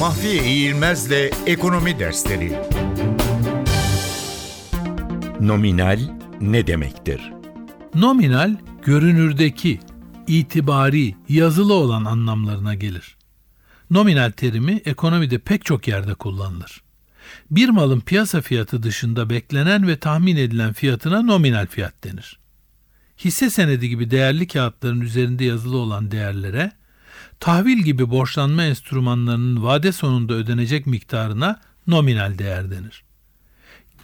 Mahfiye İğilmez'le Ekonomi Dersleri Nominal ne demektir? Nominal, görünürdeki, itibari, yazılı olan anlamlarına gelir. Nominal terimi ekonomide pek çok yerde kullanılır. Bir malın piyasa fiyatı dışında beklenen ve tahmin edilen fiyatına nominal fiyat denir. Hisse senedi gibi değerli kağıtların üzerinde yazılı olan değerlere, tahvil gibi borçlanma enstrümanlarının vade sonunda ödenecek miktarına nominal değer denir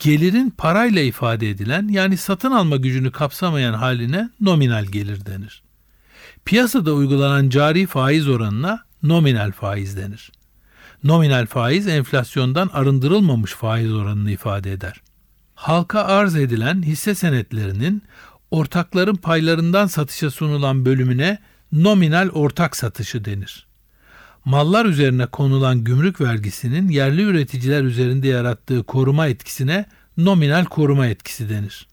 gelirin parayla ifade edilen yani satın alma gücünü kapsamayan haline nominal gelir denir. Piyasada uygulanan cari faiz oranına nominal faiz denir. Nominal faiz enflasyondan arındırılmamış faiz oranını ifade eder. Halka arz edilen hisse senetlerinin ortakların paylarından satışa sunulan bölümüne nominal ortak satışı denir mallar üzerine konulan gümrük vergisinin yerli üreticiler üzerinde yarattığı koruma etkisine nominal koruma etkisi denir.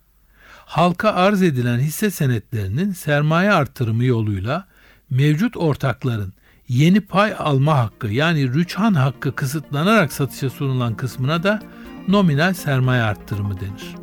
Halka arz edilen hisse senetlerinin sermaye artırımı yoluyla mevcut ortakların yeni pay alma hakkı yani rüçhan hakkı kısıtlanarak satışa sunulan kısmına da nominal sermaye arttırımı denir.